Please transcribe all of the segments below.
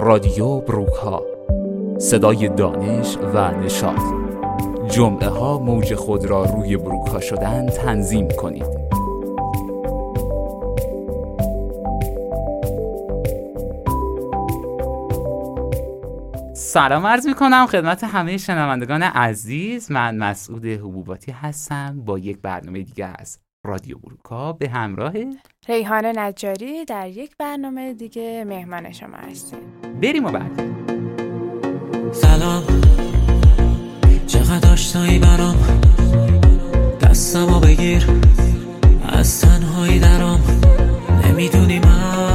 رادیو بروک ها صدای دانش و نشاط. جمعه ها موج خود را روی بروک ها شدن تنظیم کنید. سلام عرض می کنم خدمت همه شنوندگان عزیز. من مسعود حبوباتی هستم با یک برنامه دیگه از رادیو بروکا به همراه ریحان نجاری در یک برنامه دیگه مهمان شما هستیم. بریم و بعد. سلام. چقدر آشنایی برام؟ دستمو بگیر. از تنهایی درام. نمی‌دونی من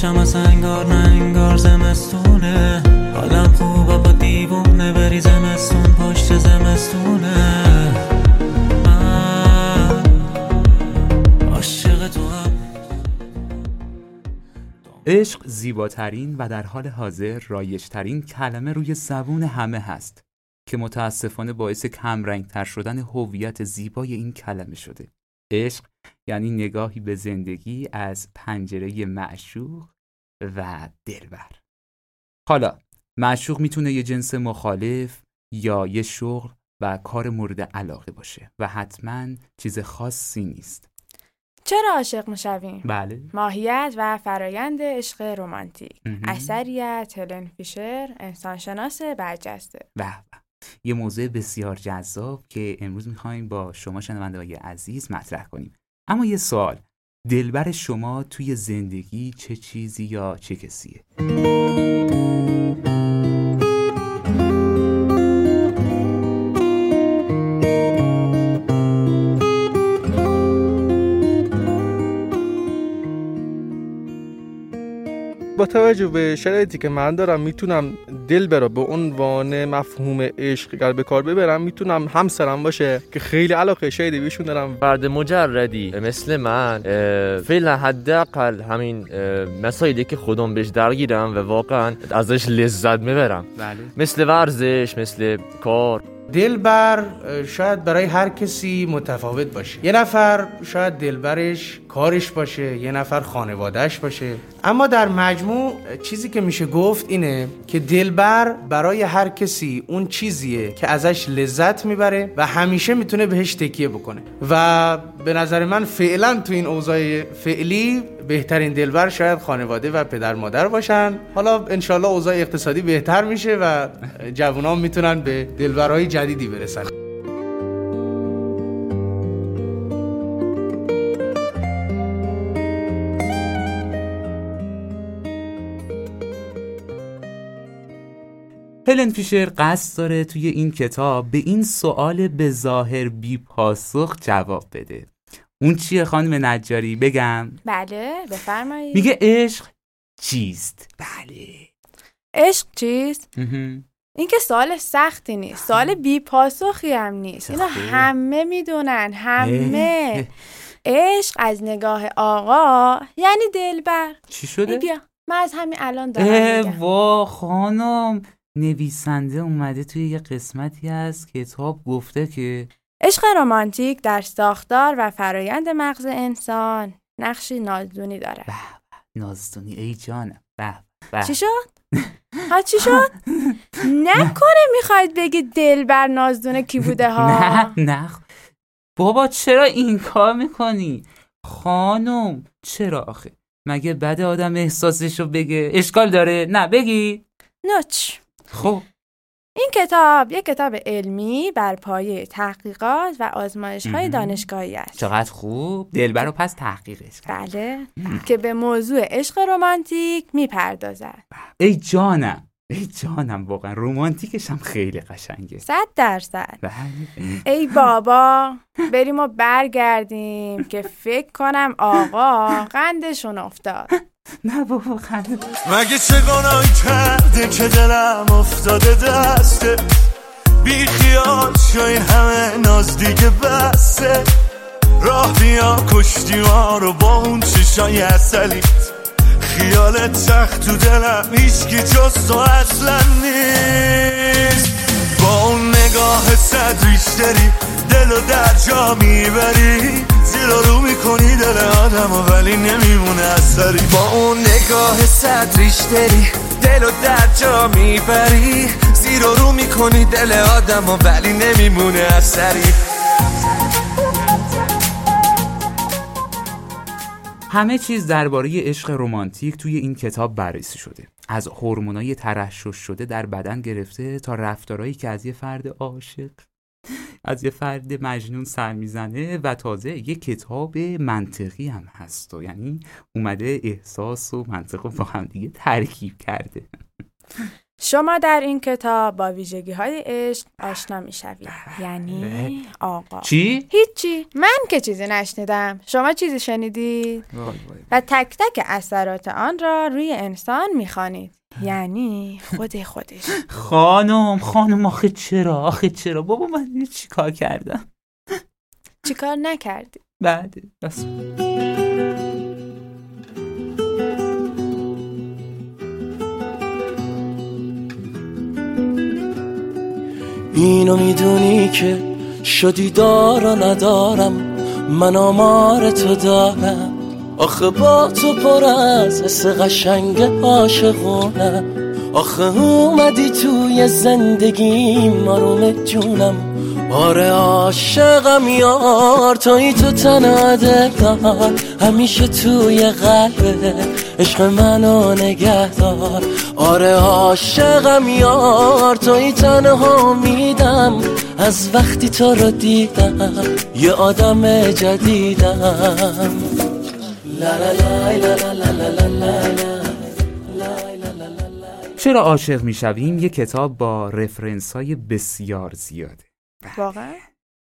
آتیشم از انگار نه انگار زمستونه. حالم خوبه با دیوونه بری زمستون پشت زمستونه. عشق زیباترین و در حال حاضر رایجترین کلمه روی زبون همه هست که متاسفانه باعث کمرنگتر شدن هویت زیبای این کلمه شده. عشق یعنی نگاهی به زندگی از پنجره معشوق و دلبر حالا معشوق می‌تونه یه جنس مخالف یا یه شغل و کار مورد علاقه باشه و حتما چیز خاصی نیست چرا عاشق می‌شویم؟ بله ماهیت و فرایند عشق رمانتیک مهم. اثری از هلن فیشر انسانشناس برجسته و. یه موضوع بسیار جذاب که امروز می‌خوایم با شما شنونده عزیز مطرح کنیم اما یه سوال دلبر شما توی زندگی چه چیزی یا چه کسیه؟ با توجه به شرایطی که من دارم می‌تونم دل برا به عنوان مفهوم عشق اگر به کار ببرم می‌تونم همسرم باشه که خیلی علاقه شدیدی بهشون دارم. فرد مجردی مثل من فعلا حداقل همین مسائلی که خودم بهش درگیرم و واقعا ازش لذت می‌برم. بله. مثل ورزش مثل کار. دلبر شاید برای هر کسی متفاوت باشه. یه نفر شاید دلبرش کارش باشه یه نفر خانوادهش باشه. اما در مجموع چیزی که میشه گفت اینه که دلبر برای هر کسی اون چیزیه که ازش لذت می‌بره و همیشه می‌تونه بهش تکیه بکنه. و به نظر من فعلا تو این اوضاع فعلی بهترین دلبر شاید خانواده و پدر مادر باشن. حالا انشالله اوضاع اقتصادی بهتر میشه و جوانان می‌تونن به دلبرهای جدیدی برسن. هلن فیشر قصد داره توی این کتاب به این سوال به ظاهر بی پاسخ جواب بده. اون چیه خانم نجاری؟ بگم. بله بفرمایید. میگه عشق چیست؟ بله. عشق چیست؟ این که سوال سختی نیست. سوال بی پاسخی هم نیست. اینو خب. همه می‌دونن همه. عشق از نگاه آقا یعنی دلبر. چی شده؟ بیا من از همین الان دارم وا خانم. نویسنده اومده توی یه قسمتی از کتاب گفته که عشق رمانتیک در ساختار و فرایند مغز انسان نقشی نازدونی داره. به نازدونی ای جانم. به چی شد؟ ها چی شد؟ نکنه می‌خواید بگی دلبر نازدونه کی بوده ها؟ نه نه. بابا چرا این کار می‌کنی؟ خانم چرا آخه؟ مگه بد آدم احساسشو بگه؟ اشکال داره؟ نه بگی. نوچ. خب. این کتاب یک کتاب علمی بر پایه تحقیقات و آزمایش های. دانشگاهی است. چقدر خوب. دلبر رو پس تحقیقش کرد. بله. که به موضوع عشق رمانتیک می‌پردازد. ای جانم. ای جانم. واقعا رومانتیکش هم خیلی قشنگه. صد درصد. بله. ای بابا بریم و برگردیم که فکر کنم آقا قندشون افتاد. نه بابا خنده. مگه چه گناهی کرده که دلم افتاده دسته بی خیال شو این همه ناز دیگه بسته. راه بیا کشتی ما رو با اون چشای اصلیت خیالت سخت تو دلم هیچکی جز تو اصلا نیست. با اون نگاه صد ریشتری دل و در جا می‌بری. زیر رو می‌کنی دل آدم ولی نمیمونه اثری با اون نگاه صد ریشتری دل و در جا می‌بری. زیر رو می‌کنی دل آدم ولی نمیمونه اثری همه چیز درباره عشق رمانتیک توی این کتاب بررسی شده. از هورمونای ترشح شده در بدن گرفته تا رفتارهایی که از یه فرد عاشق از یه فرد مجنون سر می‌زنه و تازه یه کتاب منطقی هم هست و یعنی اومده احساس و منطق رو با هم دیگه ترکیب کرده. شما در این کتاب با ویژگی های عشق آشنا می شوید یعنی آقا. چی؟ هیچی. من که چیزی نشنیدم. شما چیزی شنیدید. و تک تک اثرات آن را روی انسان می‌خوانید. یعنی خود خودش. خانم خانم آخه چرا؟ آخه چرا؟ بابا من چی کار کردم؟ چیکار نکردی؟ بعد بس. اینو می‌دونی که شدی دارا ندارم من آمار تو دارم. آخه با تو پر از حس قشنگ عاشقونم آخه اومدی توی زندگی آروم جونم آره عاشقم یار توی تو تنها دلدار همیشه توی قلبه عشق منو نگهدار. آره عاشقم یار توی تنها میدم. از وقتی تو رو دیدم یه آدم جدیدم. چرا عاشق می‌شویم؟ یه کتاب با رفرنس های بسیار زیاده. واقعا؟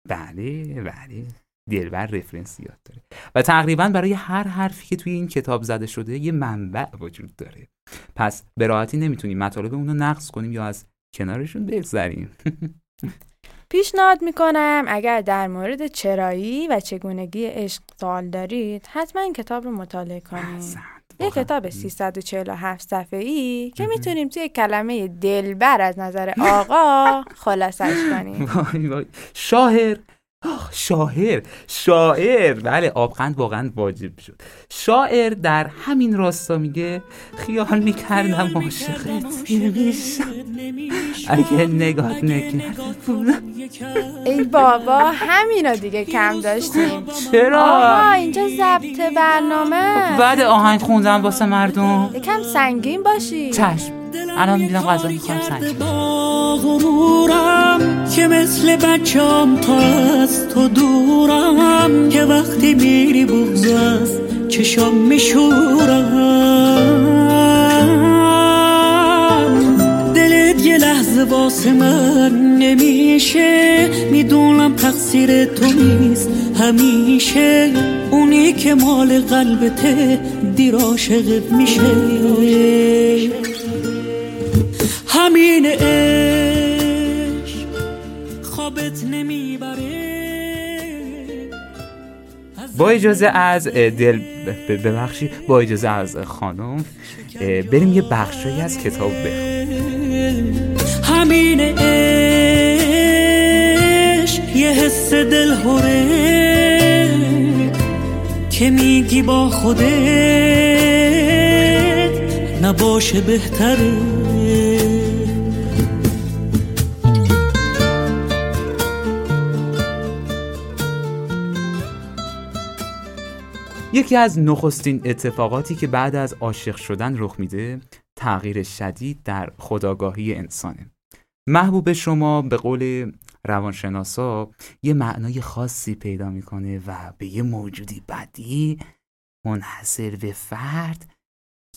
بله بله. دلبر رفرنس زیاد داره. و تقریبا برای هر حرفی که توی این کتاب زده شده یه منبع وجود داره. پس به راحتی نمی‌تونیم مطالب اونو نقص کنیم یا از کنارشون بگذریم. پیشنهاد می‌کنم. اگر در مورد چرایی و چگونگی عشق سوال دارید حتما این کتاب رو مطالعه کنید. یه. کتاب 347 صفحه ای که می‌تونیم توی کلمه دلبر از نظر آقا خلاصش کنیم. وای وای. شاعر شاعر شاعر. بله آبخند واقعا واجب شد. شاعر در همین راستا میگه خیال می‌کردم عاشقت نمیشم اگه نگات نکردم ای بابا همینا دیگه کم داشتیم. چرا؟ آها اینجا ضبط برنامه بعد آهنگ خوندم واسه مردم. یکم سنگین باشی. چشم. الان می‌بینم غذا می‌خوام سنگ با غرورم که مثل بچم تا از تو دورم که وقتی میری بغز از چشم میشورم واسه من نمیشه. می‌دونم تقصیر تو نیست همیشه. اونی که مال قلبته دیر عاشقت میشه. همین عشق خوابت نمی‌بره. با اجازه از دل ب- ب- ببخشید با اجازه از خانم بریم یه بخشایی از کتاب بخونیم. همین عشق یه حس دل که میگی با خودت نباشه بهتره یکی از نخستین اتفاقاتی که بعد از عاشق شدن رخ میده تغییر شدید در خداگاهی انسانه. محبوب شما به قول روانشناسا یه معنای خاصی پیدا می‌کنه و به یه موجودی بدی منحصر به فرد.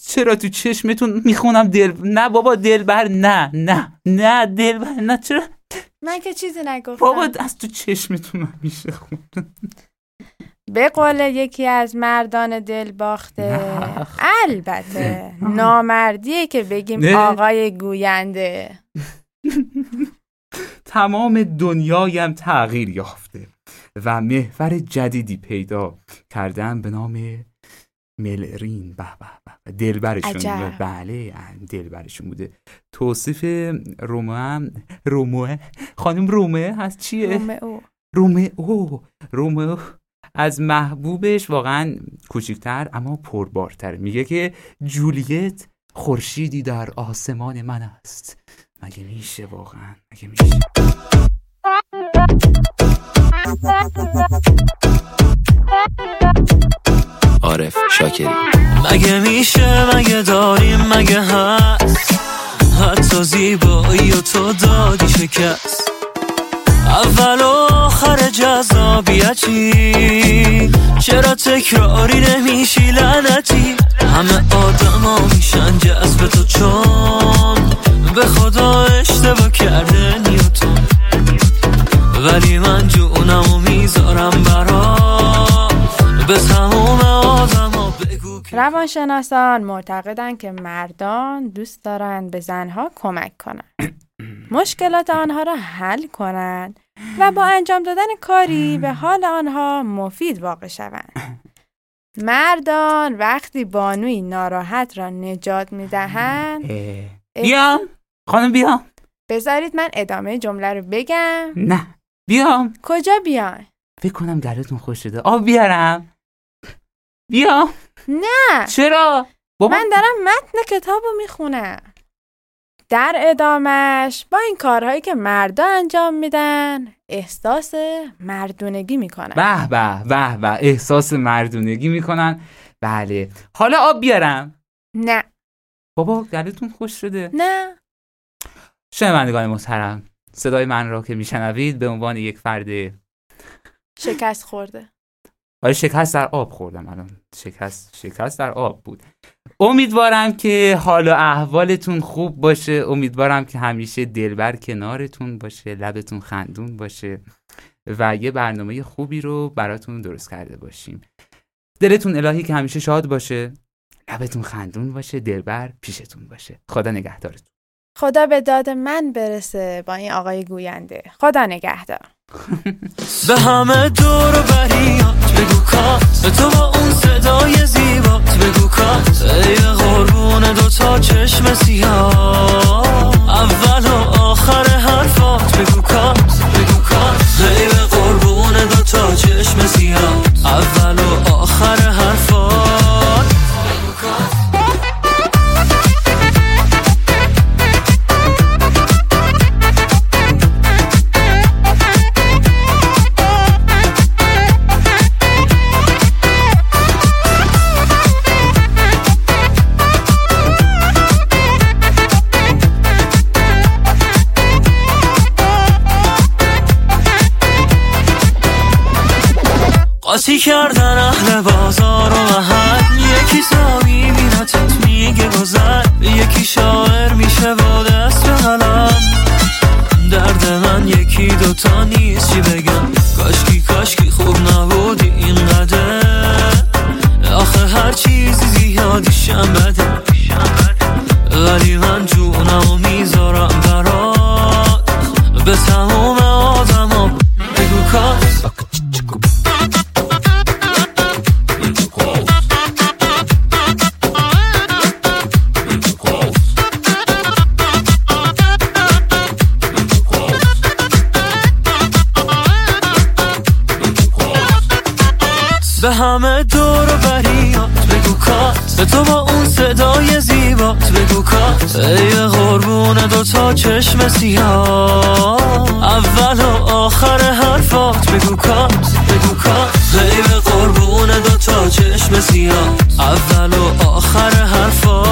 چرا تو چشمتون می‌خونم دل نه بابا دلبر نه نه نه دلبر نه چرا؟ من که چیزی نگفتم. بابا از تو چشمتون میشه خوند. به قول یکی از مردان دل باخته. نه. البته نامردیه که بگیم نه. آقای گوینده. تمام دنیایم تغییر یافته و محور جدیدی پیدا کردم به نام ملرین. به به به دلبرشون. عجب. بله دلبرشون بوده. توصیف رومو هم روموه خانم رومه هست چیه؟ رومئو. رومئو. رومئو. از محبوبش واقعا کوچیکتر اما پربارتر. میگه که جولیت خورشیدی در آسمان من است. مگه میشه واقعا؟ مگه میشه؟ عارف شاکری. مگه میشه؟ مگه داریم؟ مگه هست؟ حتی زیبایی و تو دادی شکست. اول و آخر جذابیتی. چرا تکراری نمیشی؟ لعنتی. همه آدما میشن جذب تو چون. به خدا اشتباه کرده نیوتون ولی من جونمو می‌ذارم برا. به تموم آدما بگو که روانشناسان معتقدند که مردان دوست دارند به زنها کمک کنند مشکلات آنها را حل کنند و با انجام دادن کاری به حال آنها مفید واقع شوند. مردان وقتی بانوی ناراحت را نجات می‌دهند اه، بیام خانم بیام بذارید من ادامه جمله رو بگم. نه بیام کجا بیان فکر کنم گلتون خوش شده. آب بیارم. بیام نه. چرا؟ بابا من دارم متن کتاب رو می‌خونم. در ادامش با این کارهایی که مردا انجام میدن احساس مردونگی می‌کنن. به به به به احساس مردونگی می‌کنن. بله. حالا آب بیارم. نه. بابا گلتون خوش شده. نه. شنوندگان محترم صدای من را که میشنوید به عنوان یک فرد شکست خورده. آره شکست در آب خوردم الان. شکست شکست در آب بود. امیدوارم که حال و احوالتون خوب باشه. امیدوارم که همیشه دلبر کنارتون باشه لبتون خندون باشه و یه برنامه خوبی رو براتون درست کرده باشیم. دلتون الهی که همیشه شاد باشه لبتون خندون باشه دلبر پیشتون باشه. خدا نگهدارتون. خدا به داد من برسه با این آقای گوینده. خدا نگهدار. به همه دور و بریات بگو کات به تو نیست چی بگم. به همه دور و بریات بگو کات تو با اون صدای زیبات بگو کات ای قربون دوتا چشم سیاه. اول و آخر حرفات. بگو کات بگو کات. ای قربون دوتا چشم سیاه. اول و آخر حرفات.